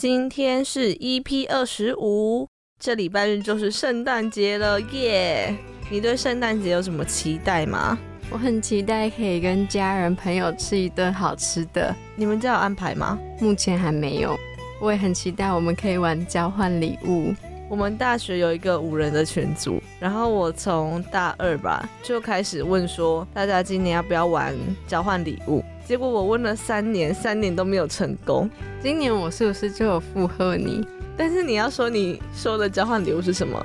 今天是 EP 二十五，这礼拜日就是圣诞节了耶！你对圣诞节有什么期待吗？我很期待可以跟家人朋友吃一顿好吃的，你们家有安排吗？目前还没有。我也很期待我们可以玩交换礼物。我们大学有一个五人的群组，然后我从大二吧就开始问说，大家今年要不要玩交换礼物？结果我问了三年，三年都没有成功。今年我是不是就有附和你？但是你要说你说的交换礼物是什么？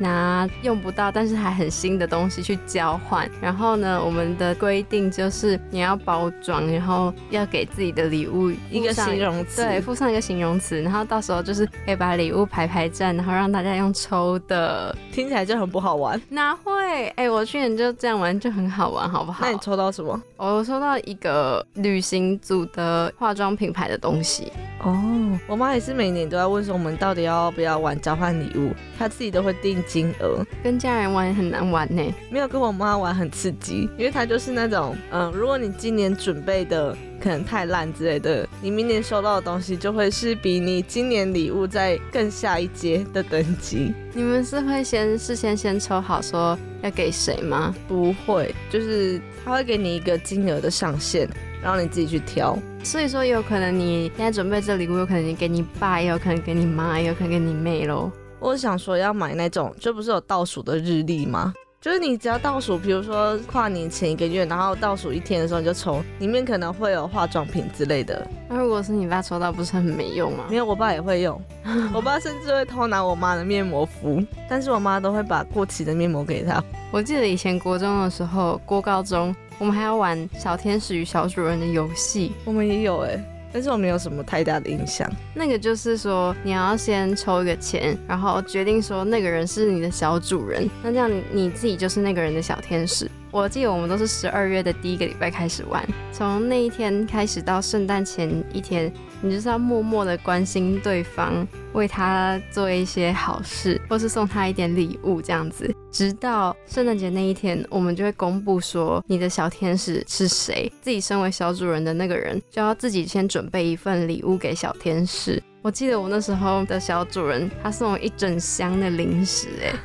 拿用不到但是还很新的东西去交换，然后呢，我们的规定就是你要包装，然后要给自己的礼物一个形容词，对，附上一个形容词，然后到时候就是可以把礼物排排站，然后让大家用抽的，听起来就很不好玩。哪会？哎，我去年就这样玩就很好玩，好不好？那你抽到什么？我抽到一个旅行组的化妆品牌的东西。哦，我妈也是每年都在问说我们到底要不要玩交换礼物，她自己都会定金额。跟家人玩很难玩呢，没有跟我妈玩很刺激，因为她就是那种，嗯，如果你今年准备的可能太烂之类的，你明年收到的东西就会是比你今年礼物在更下一阶的等级。你们是会先事先先抽好说要给谁吗？不会，就是他会给你一个金额的上限。然后你自己去挑，所以说有可能你现在准备这礼物，有可能你给你爸，也有可能给你妈，也有可能给你妹喽。我想说要买那种，就不是有倒数的日历吗？就是你只要倒数，比如说跨年前一个月，然后倒数一天的时候你就抽，里面可能会有化妆品之类的。那如果是你爸抽到，不是很没用吗？没有，我爸也会用，我爸甚至会偷拿我妈的面膜敷，但是我妈都会把过期的面膜给他。我记得以前国中的时候，过高中。我们还要玩小天使与小主人的游戏，我们也有哎，但是我没有什么太大的印象。那个就是说，你要先抽一个签，然后决定说那个人是你的小主人，那这样你自己就是那个人的小天使。我记得我们都是十二月的第一个礼拜开始玩，从那一天开始到圣诞前一天。你就是要默默的关心对方，为他做一些好事，或是送他一点礼物，这样子，直到圣诞节那一天，我们就会公布说你的小天使是谁。自己身为小主人的那个人，就要自己先准备一份礼物给小天使。我记得我那时候的小主人，他送我一整箱的零食，哎。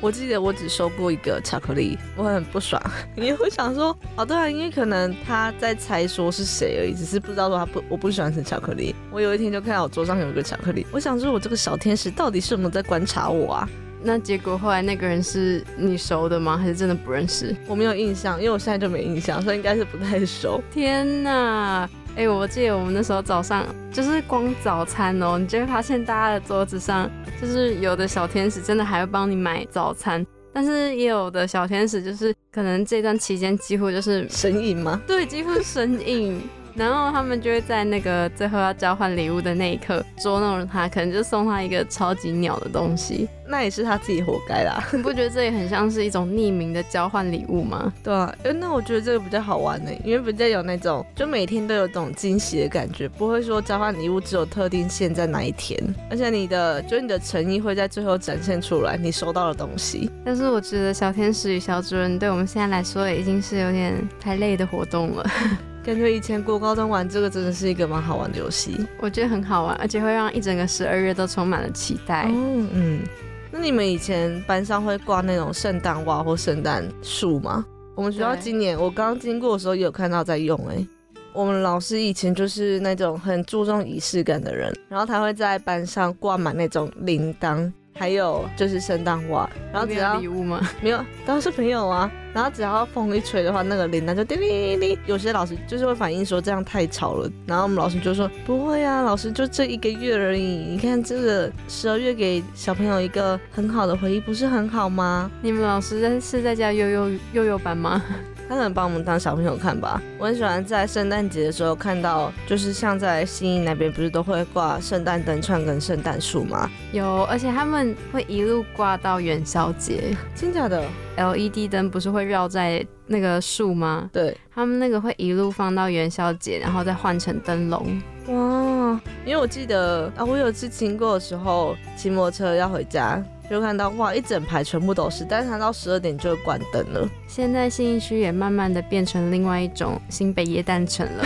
我记得我只收过一个巧克力，我很不爽，因为我想说，哦对啊，因为可能他在猜说是谁而已，只是不知道说他不我不喜欢吃巧克力。我有一天就看到我桌上有一个巧克力，我想说我这个小天使到底是没有在观察我啊？那结果后来那个人是你熟的吗？还是真的不认识？我没有印象，因为我现在就没印象，所以应该是不太熟。天哪！哎，我记得我们那时候早上就是光早餐哦，你就会发现大家的桌子上就是有的小天使真的还会帮你买早餐，但是也有的小天使就是可能这段期间几乎就是神隐吗？对，几乎神隐。然后他们就会在那个最后要交换礼物的那一刻捉弄他，可能就送他一个超级鸟的东西。那也是他自己活该啦。你不觉得这也很像是一种匿名的交换礼物吗？对啊，哎，那我觉得这个比较好玩呢，因为比较有那种就每天都有种惊喜的感觉，不会说交换礼物只有特定限在哪一天，而且你的就你的诚意会在最后展现出来，你收到的东西。但是我觉得小天使与小主人对我们现在来说已经是有点太累的活动了。感觉以前过高中玩这个真的是一个蛮好玩的游戏，我觉得很好玩，而且会让一整个十二月都充满了期待。嗯嗯，那你们以前班上会挂那种圣诞袜或圣诞树吗？我们学校今年我刚刚经过的时候也有看到在用哎。我们老师以前就是那种很注重仪式感的人，然后他会在班上挂满那种铃铛。还有就是圣诞袜，然后只要礼物吗？没有，都是朋友啊。然后只要风一吹的话，那个铃铛就叮铃铃。有些老师就是会反映说这样太吵了，然后我们老师就说不会啊，老师就这一个月而已。你看这个十二月给小朋友一个很好的回忆，不是很好吗？你们老师在是在教幼幼幼幼班吗？他可能把我们当小朋友看吧。我很喜欢在圣诞节的时候看到，就是像在新义那边，不是都会挂圣诞灯串跟圣诞树吗？有，而且他们会一路挂到元宵节。真假的？LED 灯不是会绕在那个树吗？对，他们那个会一路放到元宵节，然后再换成灯笼。哇，因为我记得啊，我有次经过的时候，骑摩托车要回家。就看到哇，一整排全部都是，但是它到十二点就会关灯了。现在信义区也慢慢的变成另外一种新北耶诞城了，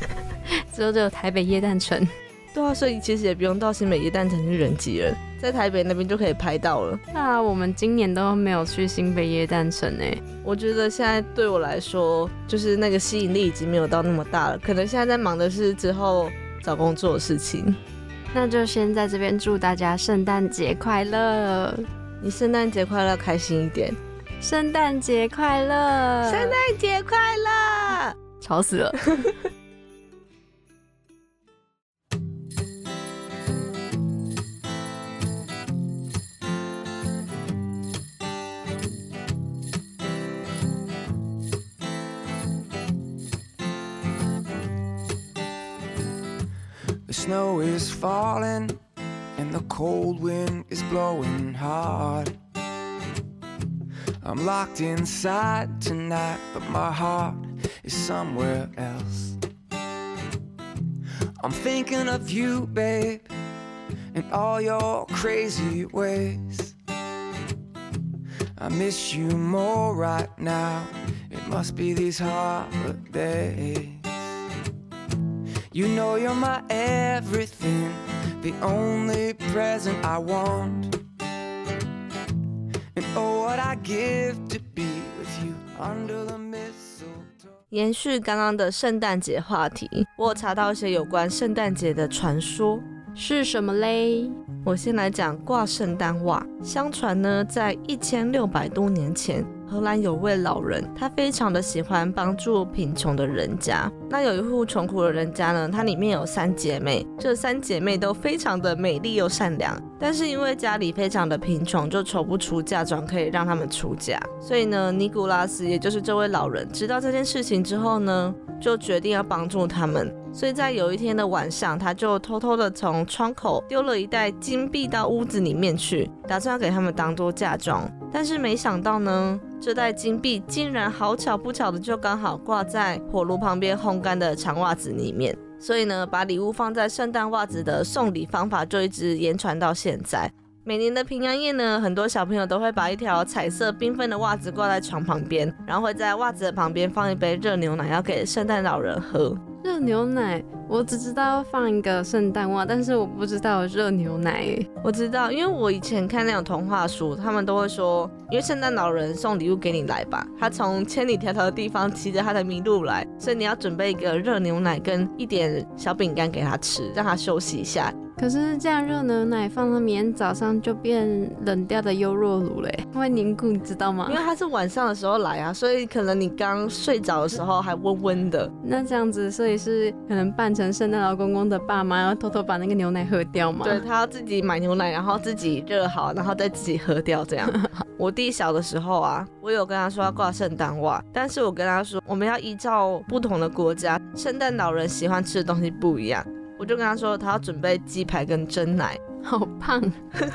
之后就有台北耶诞城。对啊，所以其实也不用到新北耶诞城去人挤人，在台北那边就可以拍到了。那我们今年都没有去新北耶诞城哎，我觉得现在对我来说，就是那个吸引力已经没有到那么大了，可能现在在忙的是之后找工作的事情。那就先在这边祝大家圣诞节快乐！你圣诞节快乐，开心一点！圣诞节快乐！圣诞节快乐！吵死了 ！snow is falling and the cold wind is blowing hard. I'm locked inside tonight, but my heart is somewhere else. I'm thinking of you, babe, and all your crazy ways. I miss you more right now. It must be these holidays. You know you're my everything, the only present I want. And oh, what I give to be with you under the mistletoe. 延续刚刚的圣诞节话题，我查到一些有关圣诞节的传说，是什么嘞？我先来讲挂圣诞袜。相传呢，在一千六百多年前。荷兰有位老人，他非常的喜欢帮助贫穷的人家。那有一户穷苦的人家呢，它里面有三姐妹，这三姐妹都非常的美丽又善良。但是因为家里非常的贫穷，就筹不出嫁妆可以让他们出嫁。所以呢，尼古拉斯也就是这位老人，知道这件事情之后呢，就决定要帮助他们。所以在有一天的晚上，他就偷偷的从窗口丢了一袋金币到屋子里面去，打算要给他们当做嫁妆。但是没想到呢，这袋金币竟然好巧不巧的就刚好挂在火炉旁边烘干的长袜子里面。所以呢，把礼物放在圣诞袜子的送礼方法就一直延传到现在。每年的平安夜呢，很多小朋友都会把一条彩色缤纷的袜子挂在床旁边，然后会在袜子的旁边放一杯热牛奶，要给圣诞老人喝。热牛奶，我只知道放一个圣诞袜，但是我不知道热牛奶。我知道，因为我以前看那种童话书，他们都会说，因为圣诞老人送礼物给你来吧，他从千里迢迢的地方骑着他的麋鹿来，所以你要准备一个热牛奶跟一点小饼干给他吃，让他休息一下。可是这样热牛奶放到明天早上就变冷掉的优若乳嘞，会凝固，你知道吗？因为它是晚上的时候来啊，所以可能你刚睡着的时候还温温的。那这样子，所以是可能扮成圣诞老公公的爸妈要偷偷把那个牛奶喝掉吗？对他要自己买牛奶，然后自己热好，然后再自己喝掉这样。我弟小的时候啊，我有跟他说要挂圣诞袜，但是我跟他说我们要依照不同的国家，圣诞老人喜欢吃的东西不一样。我就跟他说，他要准备鸡排跟蒸奶，好胖。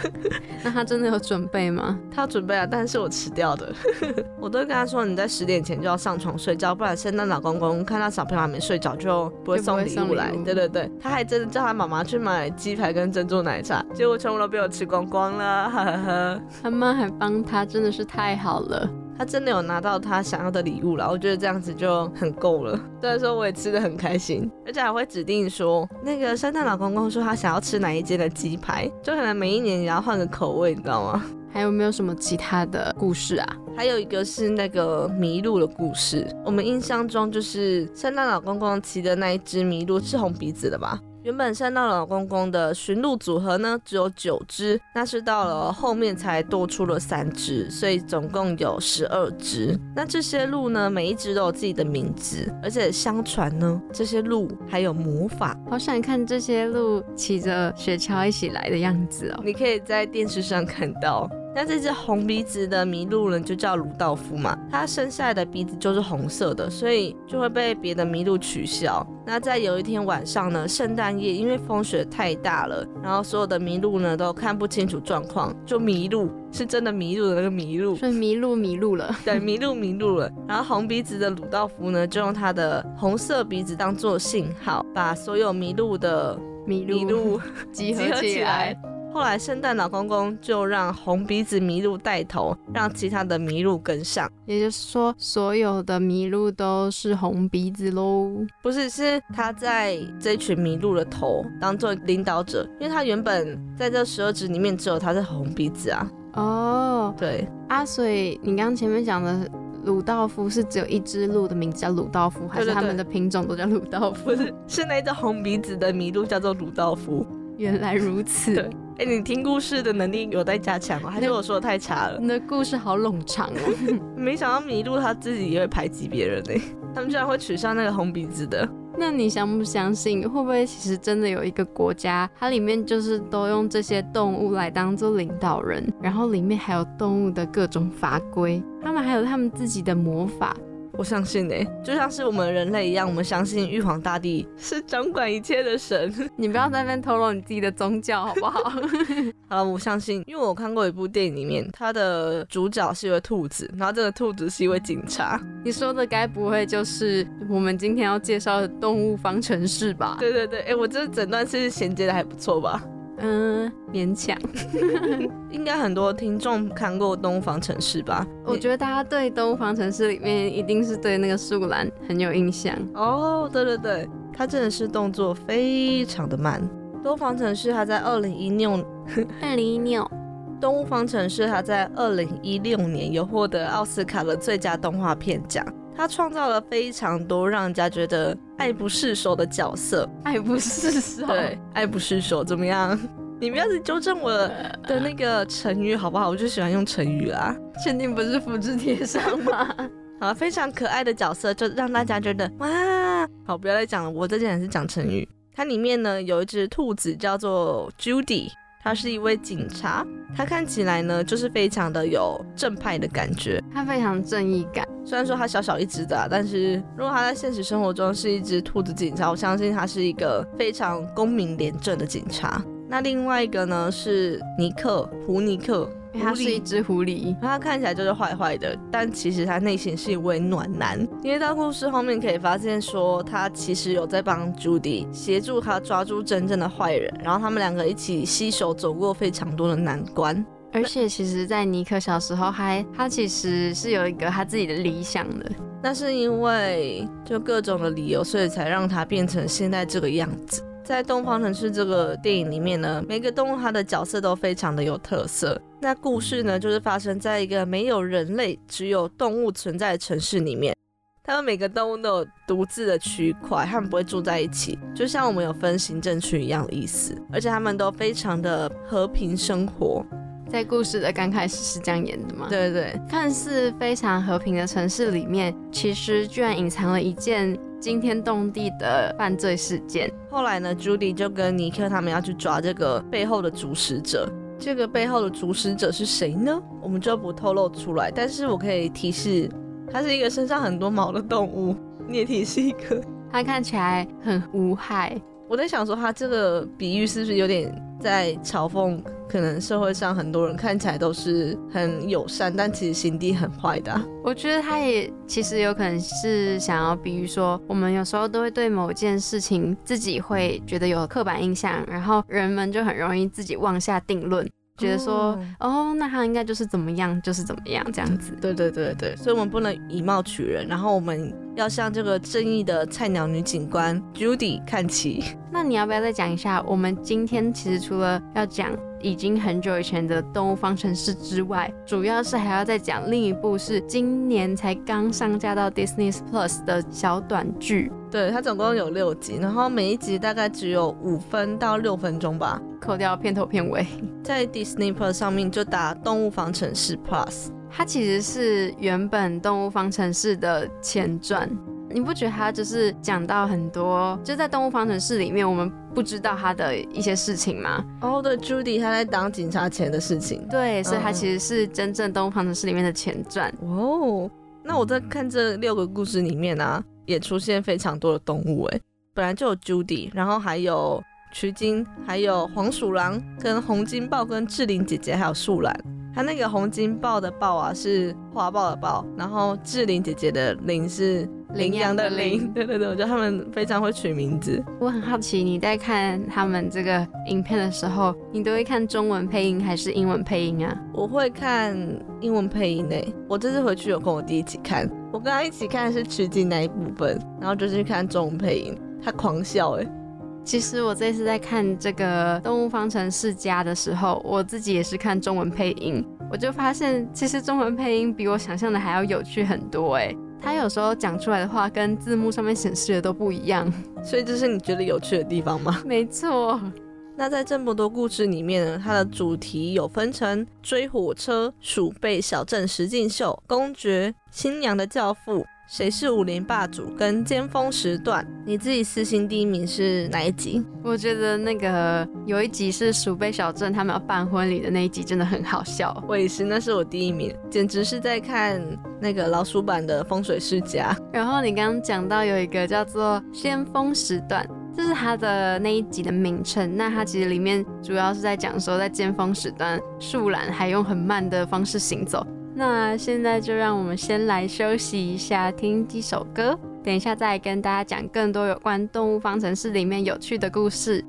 那他真的有准备吗？他要准备啊，但是我吃掉的。我都跟他说，你在十点前就要上床睡觉，不然圣诞老公公看到小朋友还没睡着，就不会送礼物来。对对对，他还真的叫他妈妈去买鸡排跟珍珠奶茶，结果全部都被我吃光光了。他妈还帮他，真的是太好了。他真的有拿到他想要的礼物了，我觉得这样子就很够了。虽然说我也吃的很开心，而且还会指定说那个圣诞老公公说他想要吃哪一间的鸡排，就可能每一年也要换个口味，你知道吗？还有没有什么其他的故事啊？还有一个是那个麋鹿的故事，我们印象中就是圣诞老公公骑的那一只麋鹿是红鼻子的吧？原本圣诞老公公的驯鹿组合呢只有九只，那是到了后面才多出了三只，所以总共有十二只。那这些鹿呢，每一只都有自己的名字，而且相传呢，这些鹿还有魔法。好想看这些鹿骑着雪橇一起来的样子哦！你可以在电视上看到。那这只红鼻子的麋鹿呢，就叫鲁道夫嘛。它生下来的鼻子就是红色的，所以就会被别的麋鹿取笑。那在有一天晚上呢，圣诞夜，因为风雪太大了，然后所有的麋鹿呢都看不清楚状况，就迷路，是真的迷路的那个迷路，所以迷路迷路了，对，迷路迷路了。然后红鼻子的鲁道夫呢，就用他的红色鼻子当做信号，把所有迷路的麋鹿麋鹿集合起来。后来圣诞老公公就让红鼻子麋鹿带头，让其他的麋鹿跟上。也就是说，所有的麋鹿都是红鼻子喽。不是，是他在这群麋鹿的头当做领导者，因为他原本在这十二只里面只有他是红鼻子啊。哦，对，啊，所以你刚刚前面讲的鲁道夫是只有一只鹿的名字叫鲁道夫，还是他们的品种都叫鲁道夫？不是，是那只红鼻子的麋鹿叫做鲁道夫。原来如此。对哎，你听故事的能力有待加强哦，还是我说的太差了？你的故事好冗长哦。没想到麋鹿它自己也会排挤别人呢，他们居然会取笑那个红鼻子的。那你相不相信？会不会其实真的有一个国家，它里面就是都用这些动物来当做领导人，然后里面还有动物的各种法规，他们还有他们自己的魔法。我相信呢，就像是我们人类一样，我们相信玉皇大帝 是掌管一切的神。你不要在那边透露你自己的宗教好不好？好了，我相信，因为我看过一部电影，里面它的主角是一位兔子，然后这个兔子是一位警察。你说的该不会就是我们今天要介绍的动物方程式吧？对对对，哎，我这整段是衔接的还不错吧？嗯，勉强。应该很多听众看过《东方城市》吧？我觉得大家对东方城市里面一定是对那个树懒很有印象。哦，对对对，它真的是动作非常的慢。东方城市它在二零一六，二零一六，东方城市它在二零一六年有获得奥斯卡的最佳动画片奖。它创造了非常多让人家觉得爱不释手的角色。爱不释手。对，爱不释手怎么样？你们要是纠正我的那个成语好不好？我就喜欢用成语啦。确定不是复制贴上吗？啊，非常可爱的角色，就让大家觉得哇，好，不要再讲了，我这件是讲成语。它里面呢有一只兔子叫做 Judy，它是一位警察，它看起来呢就是非常的有正派的感觉。它非常正义感。虽然说它小小一只的啊、但是如果它在现实生活中是一只兔子警察，我相信它是一个非常公明廉政的警察。那另外一个呢是尼克胡尼克，因为它是一只狐狸。他看起来就是坏坏的，但其实他内心是一位暖男。因为到故事后面可以发现说，他其实有在帮朱迪协助他抓住真正的坏人，然后他们两个一起携手走过非常多的难关。而且其实，在尼克小时候还，他其实是有一个他自己的理想的。那是因为就各种的理由，所以才让他变成现在这个样子。在《东方城市》这个电影里面呢，每个动物它的角色都非常的有特色。那故事呢，就是发生在一个没有人类、只有动物存在的城市里面。它们每个动物都有独自的区块，它们不会住在一起，就像我们有分行政区一样的意思。而且它们都非常的和平生活。在故事的刚开始是这样演的吗？，对对对，看似非常和平的城市里面，其实居然隐藏了一件惊天动地的犯罪事件。后来呢，朱迪就跟尼克他们要去抓这个背后的主使者。这个背后的主使者是谁呢？我们就不透露出来。但是我可以提示，它是一个身上很多毛的动物。你也提示一个。它看起来很无害，我在想说，他这个比喻是不是有点在嘲讽？可能社会上很多人看起来都是很友善，但其实心地很坏的啊、我觉得他也其实有可能是想要比喻说，我们有时候都会对某件事情自己会觉得有刻板印象，然后人们就很容易自己妄下定论，觉得说，哦那他应该就是怎么样，就是怎么样这样子。对对对对，所以我们不能以貌取人，然后我们要向这个正义的菜鸟女警官 Judy 看齐。那你要不要再讲一下？我们今天其实除了要讲已经很久以前的《动物方程式》之外，主要是还要再讲另一部是今年才刚上架到 Disney Plus 的小短剧，对，它总共有六集，然后每一集大概只有五分到六分钟吧。扣掉片头片尾。在 Disney Plus 上面就打《动物方程式 Plus》。它其实是原本《动物方程式》的前传。你不觉得它就是讲到很多，就在《动物方程式》里面，我们不知道它的一些事情吗？哦，对，Judy 她在当警察前的事情。对，所以它嗯其实是真正《动物方程式》里面的前传。哦，那我在看这六个故事里面啊，也出现非常多的动物哎，本来就有 Judy，然后还有曲金，还有黄鼠狼、跟洪金豹、跟志玲姐姐，还有树懒。它那个红金豹的豹啊是花豹的豹，然后志玲姐姐的玲是羚羊的羚，对对对，我觉得他们非常会取名字。我很好奇，你在看他们这个影片的时候，你都会看中文配音还是英文配音啊？我会看英文配音诶，我这次回去有跟我弟一起看，我跟他一起看的是取景那一部分，然后就去看中文配音，他狂笑诶。其实我这次在看这个《动物方程式家》的时候，我自己也是看中文配音，我就发现其实中文配音比我想象的还要有趣很多诶。他有时候讲出来的话跟字幕上面显示的都不一样，所以这是你觉得有趣的地方吗？没错。那在这么多故事里面呢，它的主题有分成追火车、鼠辈小镇实境秀、公爵、新娘的教父。谁是武林霸主？跟尖峰时段，你自己私心第一名是哪一集？我觉得那个有一集是鼠辈小镇他们要办婚礼的那一集，真的很好笑。我也是，那是我第一名，简直是在看那个老鼠版的风水世家。然后你刚刚讲到有一个叫做先锋时段，这是它的那一集的名称。那它其实里面主要是在讲说，在尖峰时段，树懒还用很慢的方式行走。那现在就让我们先来休息一下，听几首歌，等一下再跟大家讲更多有关《动物方程式》里面有趣的故事。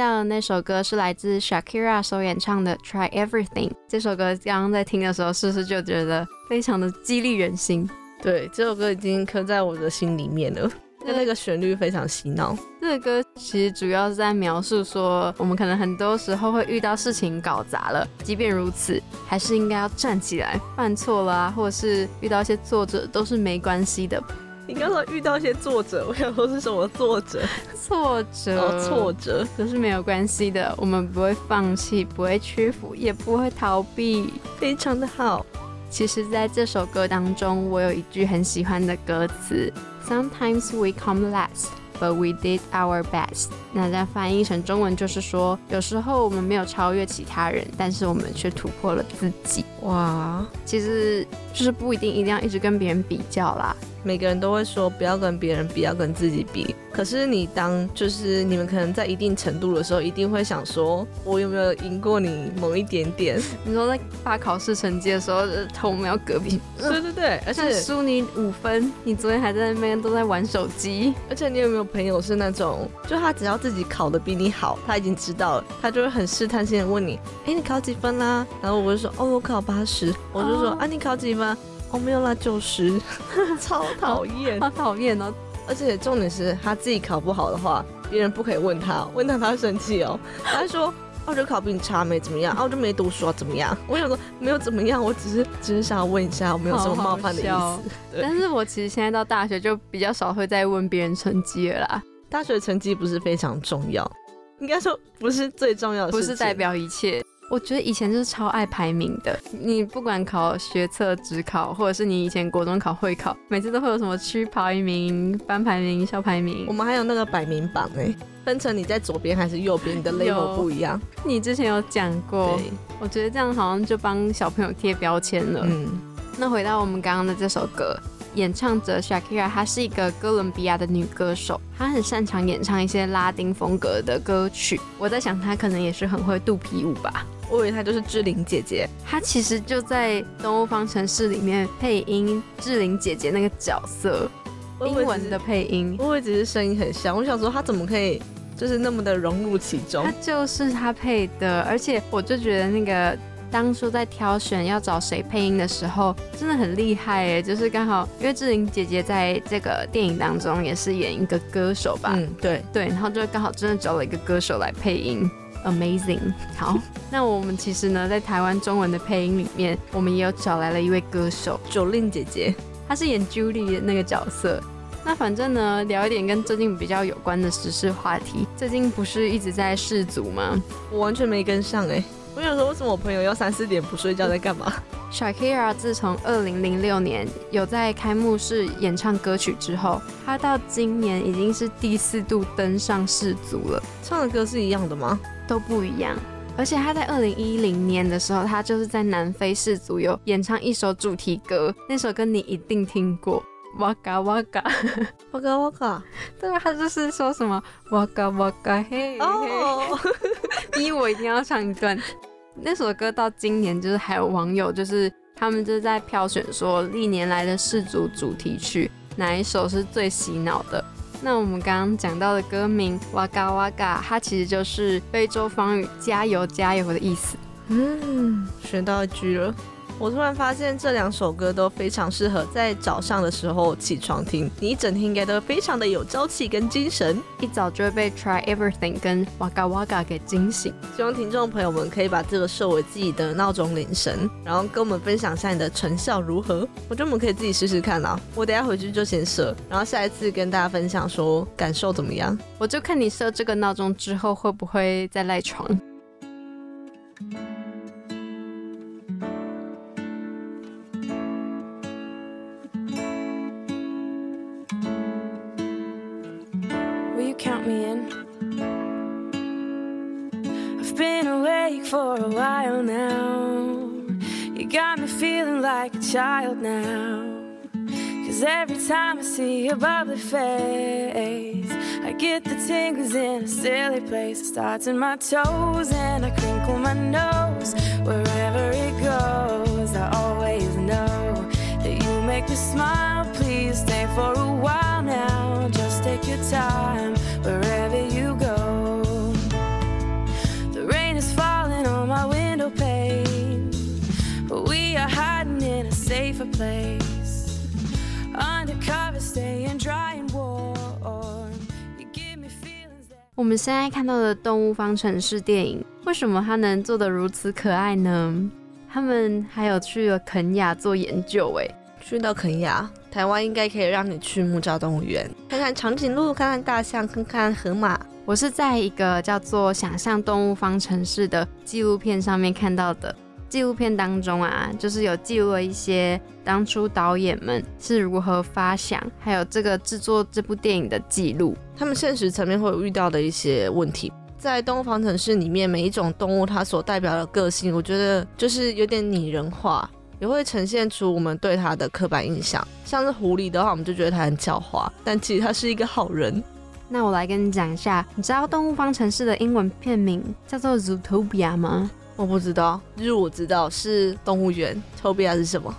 到的那首歌是来自 Shakira 所演唱的《Try Everything》。这首歌刚刚在听的时候，是不是就觉得非常的激励人心？对，这首歌已经刻在我的心里面了。那那个旋律非常洗脑。这，个歌其实主要是在描述说，我们可能很多时候会遇到事情搞砸了，即便如此，还是应该要站起来。犯错了啊，或者是遇到一些挫折，都是没关系的。你刚说遇到一些作者，我想说是什么作者？挫折，哦，挫折都是没有关系的。我们不会放弃，不会屈服，也不会逃避，非常的好。其实，在这首歌当中，我有一句很喜欢的歌词：Sometimes we come last。But we did our best。那在翻译成中文就是说，有时候我们没有超越其他人，但是我们却突破了自己。哇，其实就是不一定一定要一直跟别人比较啦。每个人都会说不要跟别人比，要跟自己比。可是你当就是你们可能在一定程度的时候，一定会想说，我有没有赢过你某一点点？你说在发考试成绩的时候，偷瞄隔壁，对对对，而且输你五分，你昨天还在那边都在玩手机。而且你有没有朋友是那种，就他只要自己考的比你好，他已经知道了，他就会很试探性的问你，哎，你考几分啦？然后我就说，哦，我考八十。我就说，啊，你考几分？我没有啦，九十，超讨厌，好讨厌哦！而且重点是他自己考不好的话，别人不可以问他，问他他会生气哦。他说：“我就考比你差，没怎么样，啊，我就没读书啊，怎么样？”我想说没有怎么样，我只是只是想要问一下，我没有什么冒犯的意思。但是我其实现在到大学就比较少会再问别人成绩了啦。大学成绩不是非常重要，应该说不是最重要的，不是代表一切。我觉得以前就是超爱排名的，你不管考学测、职考，或者是你以前国中考会考，每次都会有什么区排名、班排名、校排名。我们还有那个百名榜哎，分成你在左边还是右边，你的 level 不一样。你之前有讲过，我觉得这样好像就帮小朋友贴标签了。嗯，那回到我们刚刚的这首歌。演唱者 Shakira，她是一个哥伦比亚的女歌手，她很擅长演唱一些拉丁风格的歌曲。我在想，她可能也是很会肚皮舞吧。我以为她就是志玲姐姐，她其实就在《东欧方程式》里面配音志玲姐姐那个角色，英文的配音。我以为只是声音很像，我想说她怎么可以就是那么的融入其中？她就是她配的，而且我就觉得那个。当初在挑选要找谁配音的时候，真的很厉害哎！就是刚好，因为志玲姐姐在这个电影当中也是演一个歌手吧？嗯，对对，然后就刚好真的找了一个歌手来配音，amazing。好，那我们其实呢，在台湾中文的配音里面，我们也有找来了一位歌手，九令姐姐，她是演 Julie 的那个角色。那反正呢，聊一点跟最近比较有关的时事话题。最近不是一直在世足吗？我完全没跟上哎。我想说，为什么我朋友要三四点不睡觉，在干嘛？Shakira 自从二零零六年有在开幕式演唱歌曲之后，她到今年已经是第四度登上世足了。唱的歌是一样的吗？都不一样。而且她在二零一零年的时候，她就是在南非世足有演唱一首主题歌，那首歌你一定听过。哇嘎哇嘎，哇嘎哇嘎，对啊，他就是说什么哇嘎哇嘎嘿嘿，逼 我一定要唱一段。那首歌到今年就是还有网友就是他们就是在票选说历年来的世足主题曲哪一首是最洗脑的。那我们刚刚讲到的歌名哇嘎哇嘎，它其实就是非洲方语加油加油的意思。嗯，学到一句了。我突然发现这两首歌都非常适合在早上的时候起床听，你一整天应该都非常的有朝气跟精神，一早就会被 Try Everything 跟 Waka Waka 给惊醒。希望听众朋友们可以把这个设为自己的闹钟铃声，然后跟我们分享一下你的成效如何。我觉得我们可以自己试试看啊，我等下回去就先设，然后下一次跟大家分享说感受怎么样。我就看你设这个闹钟之后会不会再赖床。Child now. Cause every time I see your bubbly face, I get the tingles in a silly place. It starts in my toes and I crinkle my nose. Wherever it goes, I always know that you make me smile. Please stay for a while now. Just take your time 我们现在看到的动物方程式电影，为什么它能做得如此可爱呢？他们还有去了肯亚做研究，诶，去到肯亚，台湾应该可以让你去木栅动物园看看长颈鹿，看看大象，看看河马。我是在一个叫做《想象动物方程式》的纪录片上面看到的。纪录片当中啊，就是有记录了一些当初导演们是如何发想，还有这个制作这部电影的记录。他们现实层面会有遇到的一些问题，在动物方程式里面，每一种动物它所代表的个性，我觉得就是有点拟人化，也会呈现出我们对它的刻板印象。像是狐狸的话，我们就觉得它很狡猾，但其实它是一个好人。那我来跟你讲一下，你知道动物方程式的英文片名叫做 Zootopia 吗？我不知道，就是我知道是动物园。Topia 是什么？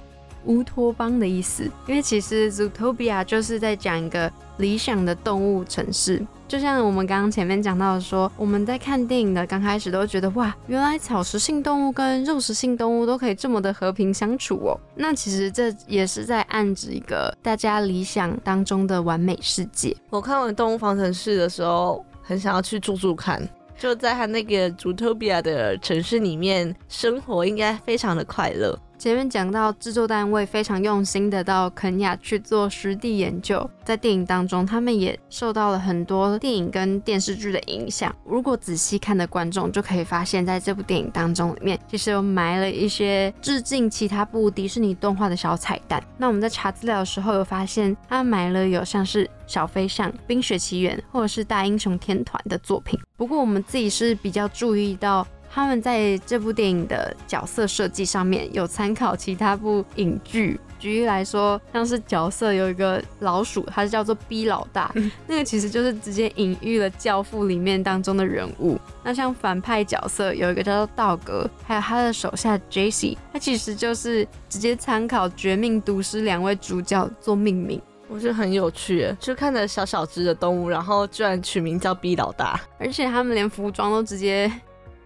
乌托邦的意思。因为其实 Zootopia 就是在讲一个理想的动物城市。就像我们刚刚前面讲到的，说我们在看电影的刚开始都觉得哇，原来草食性动物跟肉食性动物都可以这么的和平相处哦。那其实这也是在暗指一个大家理想当中的完美世界。我看完《动物方程式》的时候，很想要去住住看，就在他那个 Zootopia 的城市里面生活，应该非常的快乐。前面讲到制作单位非常用心的到肯亚去做实地研究，在电影当中，他们也受到了很多电影跟电视剧的影响。如果仔细看的观众就可以发现，在这部电影当中里面，其实有埋了一些致敬其他部迪士尼动画的小彩蛋。那我们在查资料的时候有发现，他埋了有像是小飞象、冰雪奇缘或者是大英雄天团的作品。不过我们自己是比较注意到。他们在这部电影的角色设计上面有参考其他部影剧，举例来说，像是角色有一个老鼠，它是叫做 B 老大，那个其实就是直接隐喻了《教父》里面当中的人物。那像反派角色有一个叫做道格，还有他的手下 Jesse，他其实就是直接参考《绝命毒师》两位主角做命名，我觉得很有趣，就看着小小只的动物，然后居然取名叫 B 老大，而且他们连服装都直接。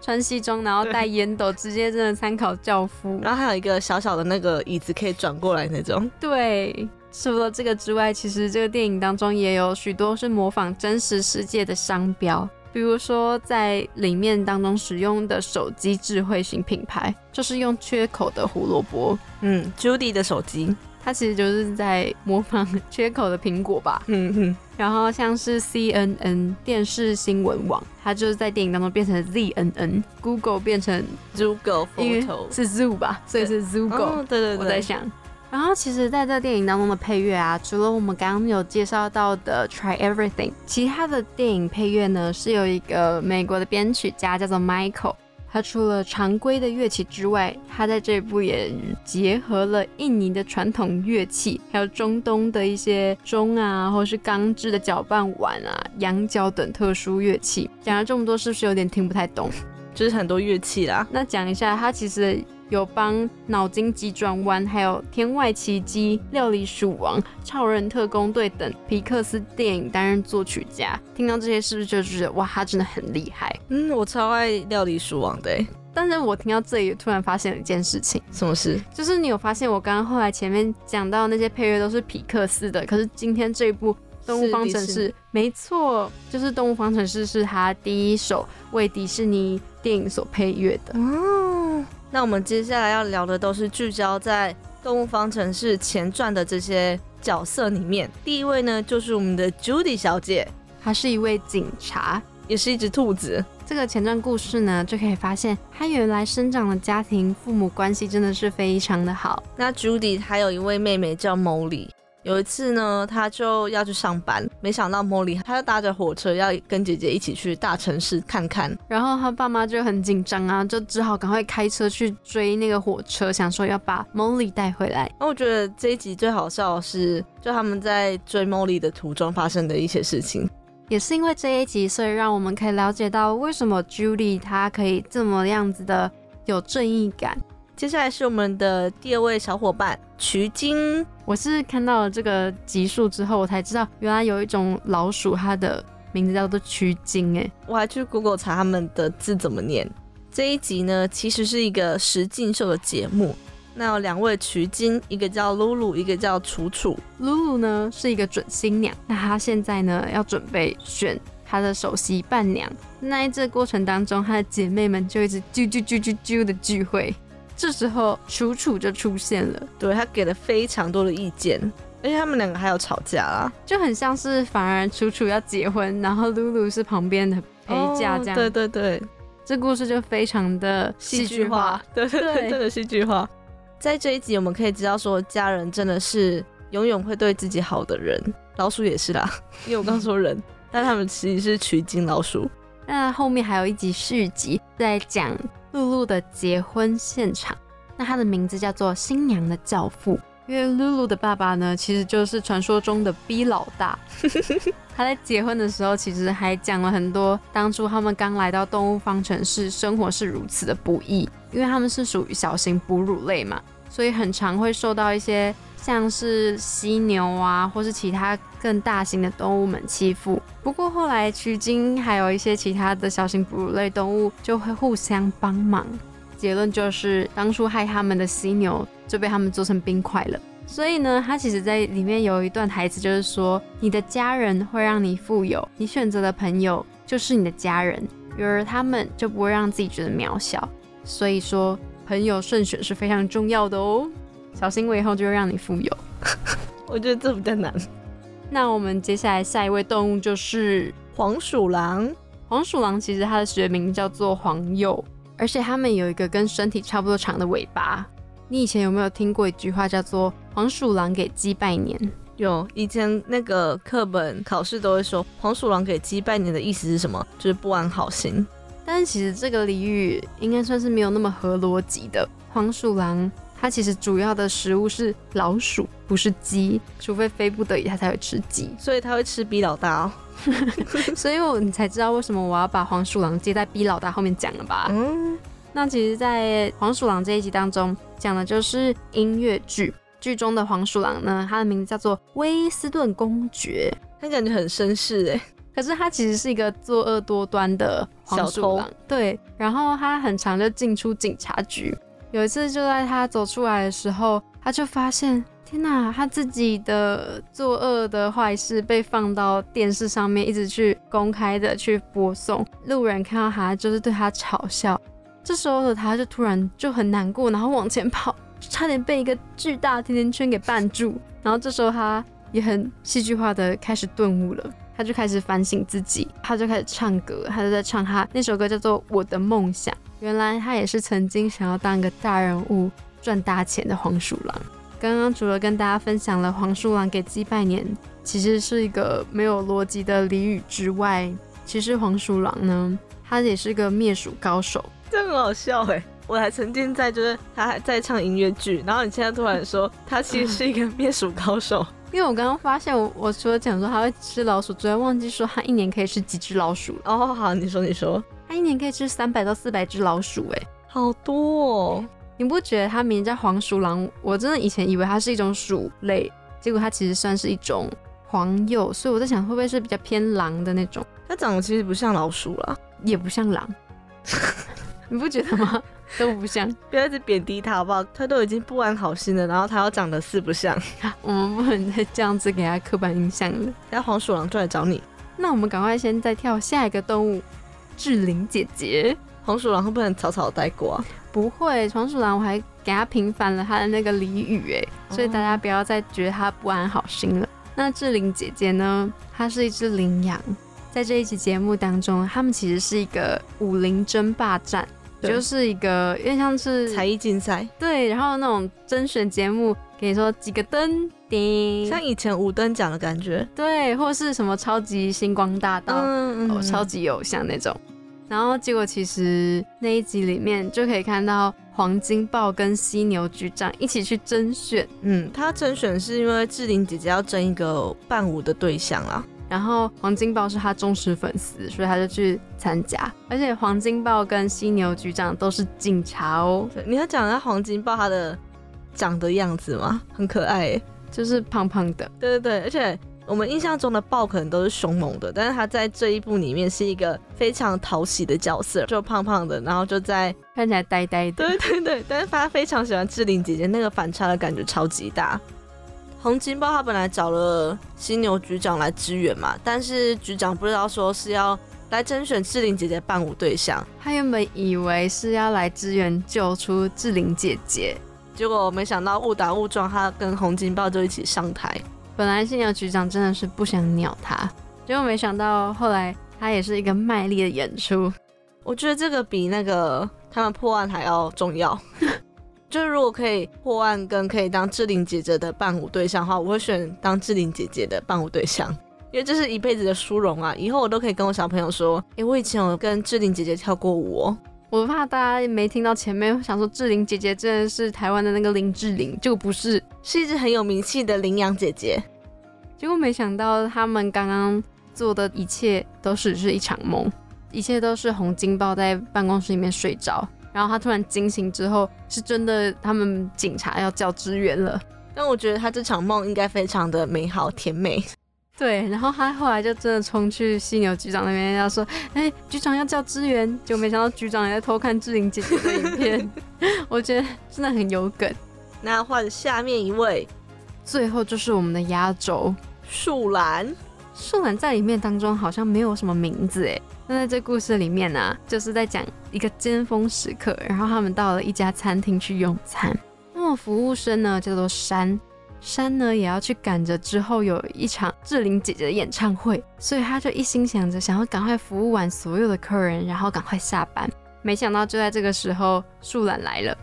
穿西装，然后戴烟斗，直接真的参考教父。然后还有一个小小的那个椅子可以转过来那种。对，除了这个之外，其实这个电影当中也有许多是模仿真实世界的商标，比如说在里面当中使用的手机智慧型品牌，就是用缺口的胡萝卜。嗯，Judy 的手机。它其实就是在模仿 缺口的苹果吧。嗯哼。然后像是 CNN 电视新闻网，它就是在电影当中变成 ZNN。Google 变成 zoogle photo 是 Zoo 吧？所以是 Zoogle。对对对。我在想。然后其实在这电影当中的配乐啊，除了我们刚刚有介绍到的 Try Everything，其他的电影配乐呢是有一个美国的编曲家叫做 Michael。他除了常规的乐器之外，它在这部也结合了印尼的传统乐器，还有中东的一些钟啊，或是钢制的搅拌碗啊、羊角等特殊乐器。讲了这么多，是不是有点听不太懂？就是很多乐器啦。那讲一下，它其实。有帮《脑筋急转弯》、还有《天外奇迹》、《料理鼠王》、《超人特工队》等皮克斯电影担任作曲家。听到这些，是不是就觉得哇，他真的很厉害？嗯，我超爱《料理鼠王》的。但是我听到这里，突然发现了一件事情。什么事？就是你有发现，我刚刚后来前面讲到那些配乐都是皮克斯的，可是今天这一部《动物方程式》，没错，就是《动物方程式》是他第一首为迪士尼电影所配乐的。哦。那我们接下来要聊的都是聚焦在《动物方程式》前传的这些角色里面。第一位呢，就是我们的 Judy 小姐，她是一位警察，也是一只兔子。这个前传故事呢，就可以发现她原来生长的家庭父母关系真的是非常的好。那 Judy 还有一位妹妹叫 Molly。有一次呢，他就要去上班，没想到茉莉，他就搭着火车要跟姐姐一起去大城市看看，然后他爸妈就很紧张啊，就只好赶快开车去追那个火车，想说要把茉莉带回来。那我觉得这一集最好笑的是，就他们在追茉莉的途中发生的一些事情，也是因为这一集，所以让我们可以了解到为什么 Julie 她可以这么样子的有正义感。接下来是我们的第二位小伙伴曲晶。我是看到了这个集数之后，我才知道原来有一种老鼠，它的名字叫做曲晶。哎，我还去 Google 查他们的字怎么念。这一集呢，其实是一个实境秀的节目。那有两位曲晶，一个叫露露，一个叫楚楚。露露呢是一个准新娘，那她现在呢要准备选她的首席伴娘。那在这过程当中，她的姐妹们就一直啾啾啾啾啾的聚会。这时候楚楚就出现了，对他给了非常多的意见，而且他们两个还有吵架啦，就很像是反而楚楚要结婚，然后露露是旁边的陪嫁这样。对对对，这故事就非常的戏剧化，对对对，真的戏剧化。在这一集我们可以知道说，家人真的是永远会对自己好的人，老鼠也是啦，因为我刚说人，但他们其实是取经老鼠。那后面还有一集续集在讲。露露的结婚现场，那他的名字叫做新娘的教父，因为露露的爸爸呢，其实就是传说中的 B 老大。他在结婚的时候，其实还讲了很多当初他们刚来到动物方程式，生活是如此的不易，因为他们是属于小型哺乳类嘛，所以很常会受到一些像是犀牛啊，或是其他更大型的动物们欺负。不过后来取经还有一些其他的小型哺乳类动物就会互相帮忙。结论就是当初害他们的犀牛就被他们做成冰块了。所以呢，他其实在里面有一段台词，就是说你的家人会让你富有，你选择的朋友就是你的家人，有了他们就不会让自己觉得渺小。所以说朋友慎选是非常重要的哦，小心我以后就会让你富有。我觉得这比较难。那我们接下来下一位动物就是黄鼠狼。黄鼠狼其实它的学名叫做黄鼬，而且它们有一个跟身体差不多长的尾巴。你以前有没有听过一句话叫做“黄鼠狼给鸡拜年”？有，以前那个课本考试都会说“黄鼠狼给鸡拜年”的意思是什么？就是不安好心。但是其实这个俚语应该算是没有那么合逻辑的。黄鼠狼。它其实主要的食物是老鼠，不是鸡，除非非不得已它才会吃鸡，所以它会吃 B 老大哦。所以我你才知道为什么我要把黄鼠狼接在 B 老大后面讲了吧？嗯，那其实，在黄鼠狼这一集当中讲的就是音乐剧，剧中的黄鼠狼呢，它的名字叫做威斯顿公爵，它感觉很绅士哎，可是它其实是一个作恶多端的黄鼠狼，对，然后它很常就进出警察局。有一次，就在他走出来的时候，他就发现，天哪，他自己的作恶的坏事被放到电视上面，一直去公开的去播送。路人看到他，就是对他嘲笑。这时候的他，就突然就很难过，然后往前跑，差点被一个巨大甜甜圈给绊住。然后这时候他也很戏剧化的开始顿悟了，他就开始反省自己，他就开始唱歌，他就在唱他那首歌叫做《我的梦想》。原来他也是曾经想要当个大人物、赚大钱的黄鼠狼。刚刚除了跟大家分享了黄鼠狼给鸡拜年，其实是一个没有逻辑的俚语之外，其实黄鼠狼呢，他也是个灭鼠高手。这很好笑哎！我还曾经在就是他还在唱音乐剧，然后你现在突然说他其实是一个灭鼠高手。因为我刚刚发现，我我除了讲说他会吃老鼠之外，忘记说他一年可以吃几只老鼠。哦，好，你说你说。它一年可以吃三百到四百只老鼠，哎，好多哦！你不觉得它名叫黄鼠狼？我真的以前以为它是一种鼠类，结果它其实算是一种黄鼬，所以我在想会不会是比较偏狼的那种？它长得其实不像老鼠啦，也不像狼，你不觉得吗？都不像，不要一直贬低它好不好？它都已经不安好心了，然后它要长得四不像，我们不能再这样子给它刻板印象了。等下黄鼠狼就来找你，那我们赶快先再跳下一个动物。志玲姐姐，黄鼠狼会不会草草带过啊？不会，黄鼠狼我还给他平反了他的那个俚语，哎，所以大家不要再觉得他不安好心了。那志玲姐姐呢？她是一只羚羊，在这一期节目当中，他们其实是一个武林争霸战，就是一个有点像是才艺竞赛，对，然后那种甄选节目，给你说几个灯。叮，像以前五等奖的感觉，对，或是什么超级星光大道，哦，超级偶像那种。然后结果其实那一集里面就可以看到黄金豹跟犀牛局长一起去甄选。嗯，他甄选是因为志玲姐姐要争一个伴舞的对象啦。然后黄金豹是他忠实粉丝，所以他就去参加。而且黄金豹跟犀牛局长都是警察哦。你要讲下黄金豹他的长的样子吗？很可爱。就是胖胖的，对对对，而且我们印象中的豹可能都是凶猛的，但是他在这一部里面是一个非常讨喜的角色，就胖胖的，然后就在看起来呆呆的，对对对，但是他非常喜欢志玲姐姐，那个反差的感觉超级大。洪金豹他本来找了犀牛局长来支援嘛，但是局长不知道说是要来甄选志玲姐姐伴舞对象，他原本以为是要来支援救出志玲姐姐，结果没想到误打误撞，他跟洪金豹就一起上台。本来犀牛局长真的是不想鸟他，结果没想到后来他也是一个卖力的演出。我觉得这个比那个他们破案还要重要。就是如果可以破案跟可以当志玲姐姐的伴舞对象的话，我会选当志玲姐姐的伴舞对象，因为这是一辈子的殊荣啊！以后我都可以跟我小朋友说，诶，我以前有跟志玲姐姐跳过舞哦。我怕大家没听到前面，想说志玲姐姐真的是台湾的那个林志玲，结果不是，是一只很有名气的羚羊姐姐。结果没想到他们刚刚做的一切都只是一场梦，一切都是洪金豹在办公室里面睡着。然后他突然惊醒之后，是真的，他们警察要叫支援了。但我觉得他这场梦应该非常的美好甜美。对，然后他后来就真的冲去犀牛局长那边，要说：“哎，局长要叫支援。”就没想到局长也在偷看志玲姐姐的影片。我觉得真的很有梗。那换下面一位，最后就是我们的压轴树兰。树兰在里面当中好像没有什么名字哎。那在这故事里面呢，就是在讲一个尖峰时刻，然后他们到了一家餐厅去用餐。那么服务生呢叫做山，山呢也要去赶着之后有一场志玲姐姐的演唱会，所以他就一心想着想要赶快服务完所有的客人，然后赶快下班。没想到就在这个时候，树懒来了。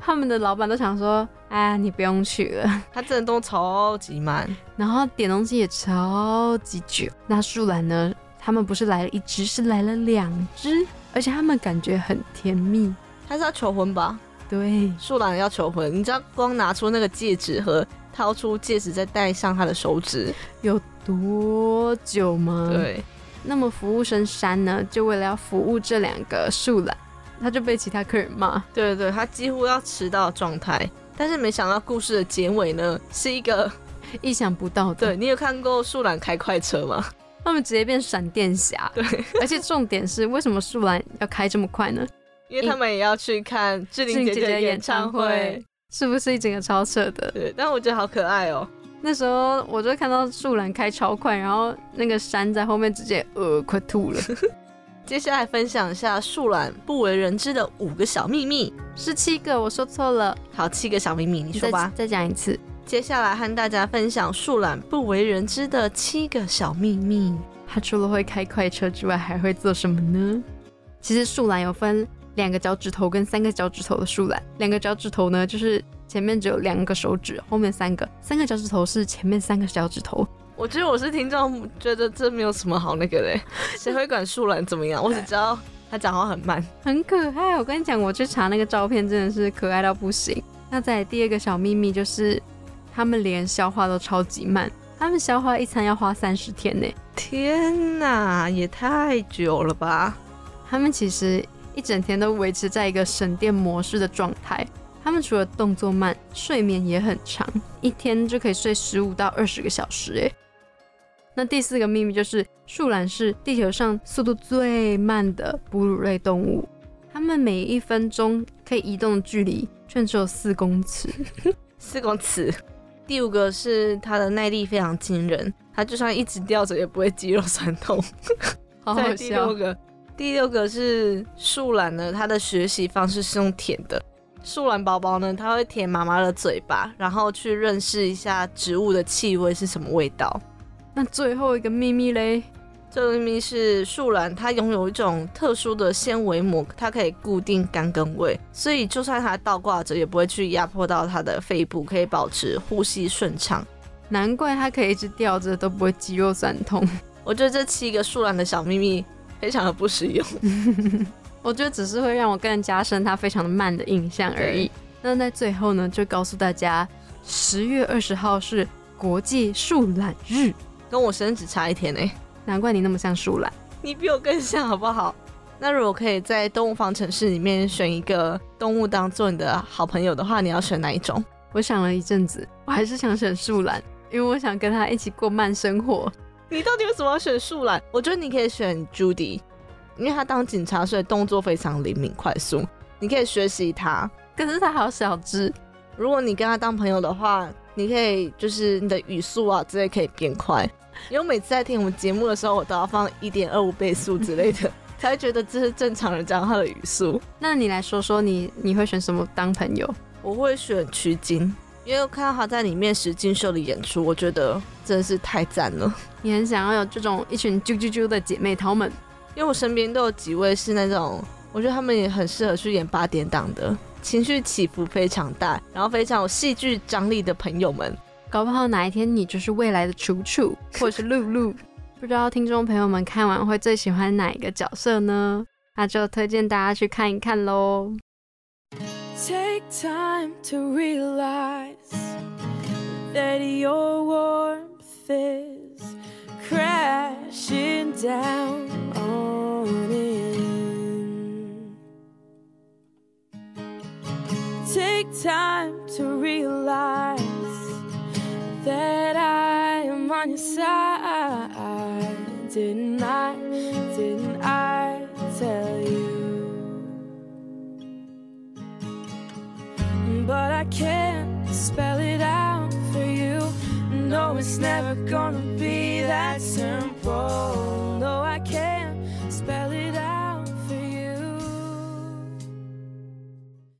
他们的老板都想说：“哎，你不用去了。”他真的都超级慢，然后点东西也超级久。那树懒呢？他们不是来了一只，是来了两只，而且他们感觉很甜蜜。他是要求婚吧？对，树懒要求婚。你知道，光拿出那个戒指和掏出戒指，再戴上他的手指有多久吗？对。那么服务生山呢，就为了要服务这两个树懒，他就被其他客人骂。对对对，他几乎要迟到的状态。但是没想到故事的结尾呢，是一个意想不到的。对你有看过树懒开快车吗？他们直接变闪电侠，对，而且重点是，为什么树懒要开这么快呢？因为他们也要去看志玲姐姐的演唱会，是不是一整个超扯的？对，但我觉得好可爱哦。那时候我就看到树懒开超快，然后那个山在后面直接呃快吐了。接下来分享一下树懒不为人知的五个小秘密，是七个，我说错了。好，七个小秘密，你说吧，再讲一次。接下来和大家分享树懒不为人知的七个小秘密。它除了会开快车之外，还会做什么呢？其实树懒有分两个脚趾头跟三个脚趾头的树懒。两个脚趾头呢，就是前面只有两个手指，后面三个；三个脚趾头是前面三个脚趾头。我觉得我是听众，觉得这没有什么好那个嘞。谁会管树懒怎么样？我只知道它讲话很慢，很可爱。我跟你讲，我去查那个照片，真的是可爱到不行。那在第二个小秘密就是。他们连消化都超级慢，他们消化一餐要花三十天呢！天哪，也太久了吧！他们其实一整天都维持在一个省电模式的状态。他们除了动作慢，睡眠也很长，一天就可以睡十五到二十个小时诶。那第四个秘密就是，树懒是地球上速度最慢的哺乳类动物，它们每一分钟可以移动的距离却只有四公尺，四公尺。第五个是它的耐力非常惊人，它就算一直吊着也不会肌肉酸痛。好好笑。第六个，第六个是树懒呢，它的学习方式是用舔的。树懒宝宝呢，它会舔妈妈的嘴巴，然后去认识一下植物的气味是什么味道。那最后一个秘密嘞？这个秘密是树懒，它拥有一种特殊的纤维膜，它可以固定干根位，所以就算它倒挂着，也不会去压迫到它的肺部，可以保持呼吸顺畅。难怪它可以一直吊着都不会肌肉酸痛。我觉得这七个树懒的小秘密非常的不实用，我觉得只是会让我更加深它非常的慢的印象而已。那在最后呢，就告诉大家，十月二十号是国际树懒日，跟我生日只差一天呢。难怪你那么像树懒，你比我更像，好不好？那如果可以在动物方程式里面选一个动物当做你的好朋友的话，你要选哪一种？我想了一阵子，我还是想选树懒，因为我想跟他一起过慢生活。你到底为什么要选树懒？我觉得你可以选 Judy，因为他当警察，所以动作非常灵敏快速，你可以学习他。可是他好小只，如果你跟他当朋友的话。你可以就是你的语速啊之类可以变快。因为每次在听我们节目的时候，我都要放一点二五倍速之类的，才会觉得这是正常人讲话的语速。那你来说说你你会选什么当朋友？我会选曲金，因为我看到他在里面实境秀的演出，我觉得真的是太赞了。你很想要有这种一群啾啾啾的姐妹淘们，因为我身边都有几位是那种，我觉得他们也很适合去演八点档的，情绪起伏非常大，然后非常有戏剧张力的朋友们。搞不好哪一天你就是未来的楚楚，或者是露露。不知道听众朋友们看完会最喜欢哪一个角色呢？那就推荐大家去看一看喽。Take time to realize that your warmth is crashing down on in. Take time to realize that I am on your side. Didn't I? Didn't I tell but I can't spell it out for you. No, it's never gonna be that simple. No, I can't spell it out for you.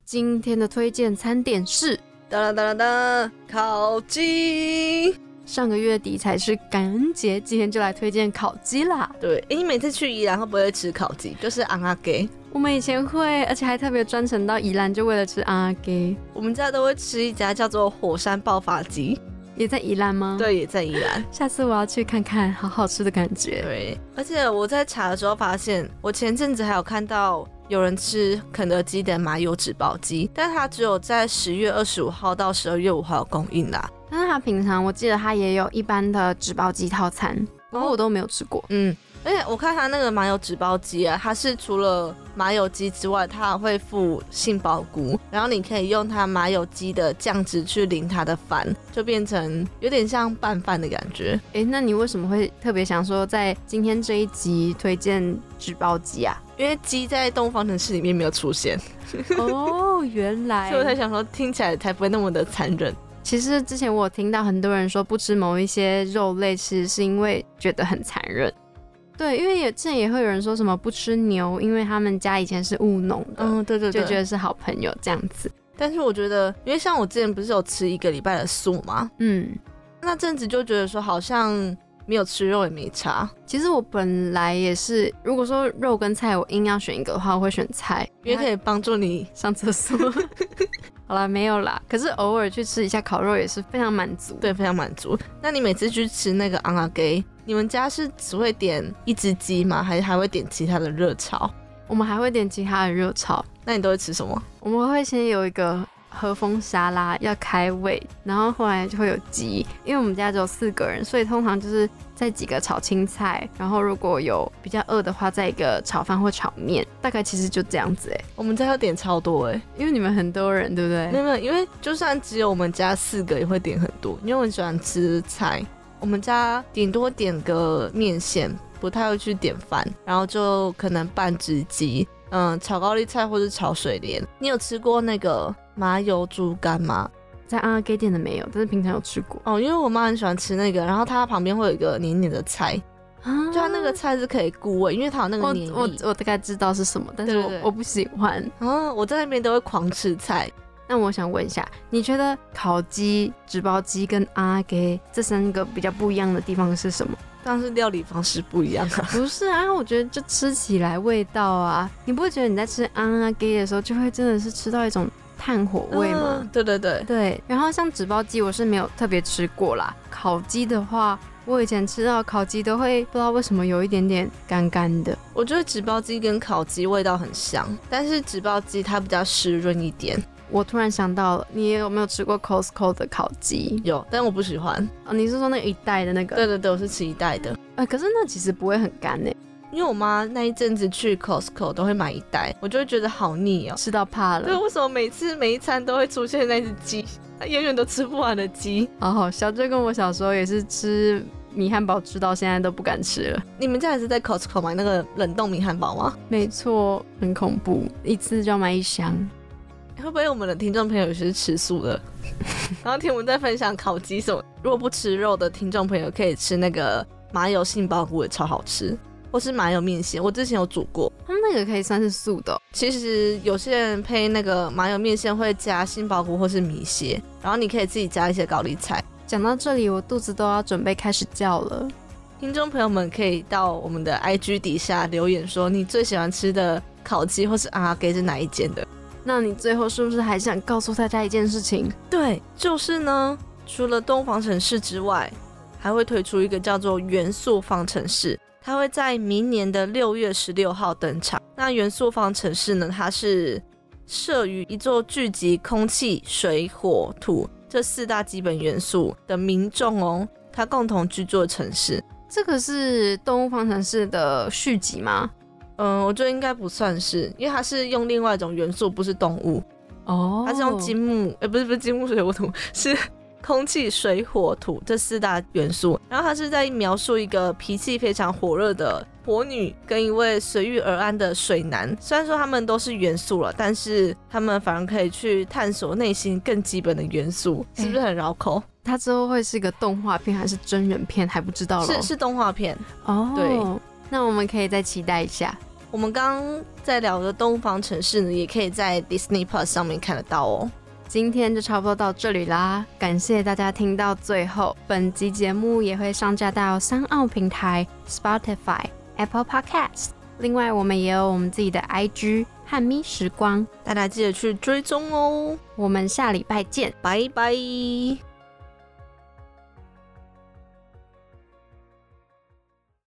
今天的推荐餐点是哒啦哒啦哒，烤鸡。上个月底才是感恩节，今天就来推荐烤鸡啦。对，诶，你每次去宜兰会不会吃烤鸡？就是昂阿给，我们以前会，而且还特别专程到宜兰，就为了吃阿给。我们家都会吃一家叫做火山爆发鸡，也在宜兰吗？，对，也在宜兰。下次我要去看看，好好吃的感觉。对，而且我在查的时候发现，我前阵子还有看到有人吃肯德基的麻油纸包鸡，但它只有在十月二十五号到十二月五号有供应啦。但是它平常我记得它也有一般的纸包鸡套餐，不过我都没有吃过。嗯，而且我看他那个麻油纸包鸡啊，它是除了麻油鸡之外，它还会附杏鲍菇，然后你可以用它麻油鸡的酱汁去淋它的饭，就变成有点像拌饭的感觉。哎，那你为什么会特别想说在今天这一集推荐纸包鸡啊？因为鸡在动物方程式里面没有出现，哦，原来所以我才想说听起来才不会那么的残忍。其实之前我有听到很多人说不吃某一些肉类，其实是因为觉得很残忍。对，因为也之前也会有人说什么不吃牛，因为他们家以前是务农的，嗯，对对对，就觉得是好朋友这样子。但是我觉得，因为像我之前不是有吃一个礼拜的素嘛，嗯，那阵子就觉得说好像没有吃肉也没差，其实我本来也是，如果说肉跟菜我硬要选一个的话，我会选菜，因为可以帮助你。上厕所。好啦，没有啦，可是偶尔去吃一下烤肉也是非常满足。对，非常满足。那你每次去吃那个昂阿给，你们家是只会点一只鸡吗？还是还会点其他的热炒？我们还会点其他的热炒，那你都会吃什么？我们会先有一个和风沙拉要开胃，然后后来就会有鸡，因为我们家只有四个人，所以通常就是在几个炒青菜，然后如果有比较饿的话，再一个炒饭或炒面，大概其实就这样子哎。我们家要点超多哎、因为你们很多人，对不对？没有没有，因为就算只有我们家四个，也会点很多，因为我很喜欢吃菜。我们家顶多点个面线，不太会去点饭，然后就可能半只鸡，嗯，炒高丽菜或是炒水莲。你有吃过那个麻油猪肝吗？在阿给店的没有，但是平常有吃过哦，因为我妈很喜欢吃那个，然后它旁边会有一个黏黏的菜，啊就它那个菜是可以固味，因为它有那个我。我我大概知道是什么，但是我我不喜欢。啊，我在那边都会狂吃菜。那我想问一下，你觉得烤鸡、纸包鸡跟阿给这三个比较不一样的地方是什么？但是料理方式不一样啊。不是啊，我觉得就吃起来味道啊，你不会觉得你在吃阿给的时候就会真的是吃到一种炭火味吗？嗯对对对，对，然后像纸包鸡我是没有特别吃过啦，烤鸡的话，我以前吃到烤鸡都会不知道为什么有一点点干干的。我觉得纸包鸡跟烤鸡味道很像，但是纸包鸡它比较湿润一点。我突然想到了，你有没有吃过 Costco 的烤鸡？有，但我不喜欢。哦，你是说那一袋的那个？对对对，我是吃一袋的，呃，可是那其实不会很干诶，因为我妈那一阵子去 Costco 都会买一袋，我就会觉得好腻哦。吃到怕对，了，为什么每次每一餐都会出现那只鸡？它永远都吃不完的鸡。好好笑。就跟我小时候也是吃米汉堡，吃到现在都不敢吃了。你们家也是在 Costco 买那个冷冻米汉堡吗？没错，很恐怖，一次就要买一箱。会不会我们的听众朋友有些是吃素的？然后听我们在分享烤鸡什么，如果不吃肉的听众朋友可以吃那个麻油杏鲍菇，也超好吃，或是麻油面线，我之前有煮过。他们那个可以算是素的哦、其实有些人配那个麻油面线会加杏鲍菇或是米线，然后你可以自己加一些高丽菜。讲到这里，我肚子都要准备开始叫了。听众朋友们可以到我们的 IG 底下留言说你最喜欢吃的烤鸡或是阿给是哪一间的。那你最后是不是还想告诉大家一件事情？对，就是呢，除了东方城市之外，还会推出一个叫做元素方程式，它会在明年的六月十六号登场。那元素方程式呢，它是设于一座聚集空气、水、火、土这四大基本元素的民众哦，它共同居住的城市。这个是《动物方程式》的续集吗？嗯，我觉得应该不算是，因为它是用另外一种元素，不是动物，哦它是用金木，呃、不是不是金木水火土，是空气、水、火、土这四大元素。然后它是在描述一个脾气非常火热的火女跟一位随遇而安的水男。虽然说他们都是元素了，但是他们反而可以去探索内心更基本的元素，是不是很绕口？它之后会是一个动画片还是真人片还不知道了。是是动画片。哦，对，那我们可以再期待一下。我们刚在聊的东方城市呢，也可以在 Disney Plus 上面看得到哦。今天就差不多到这里啦，感谢大家听到最后。本集节目也会上架到三奥平台、Spotify、Apple Podcast。另外，我们也有我们自己的 IG 汉咪时光。大家记得去追踪哦，我们下礼拜见。拜拜。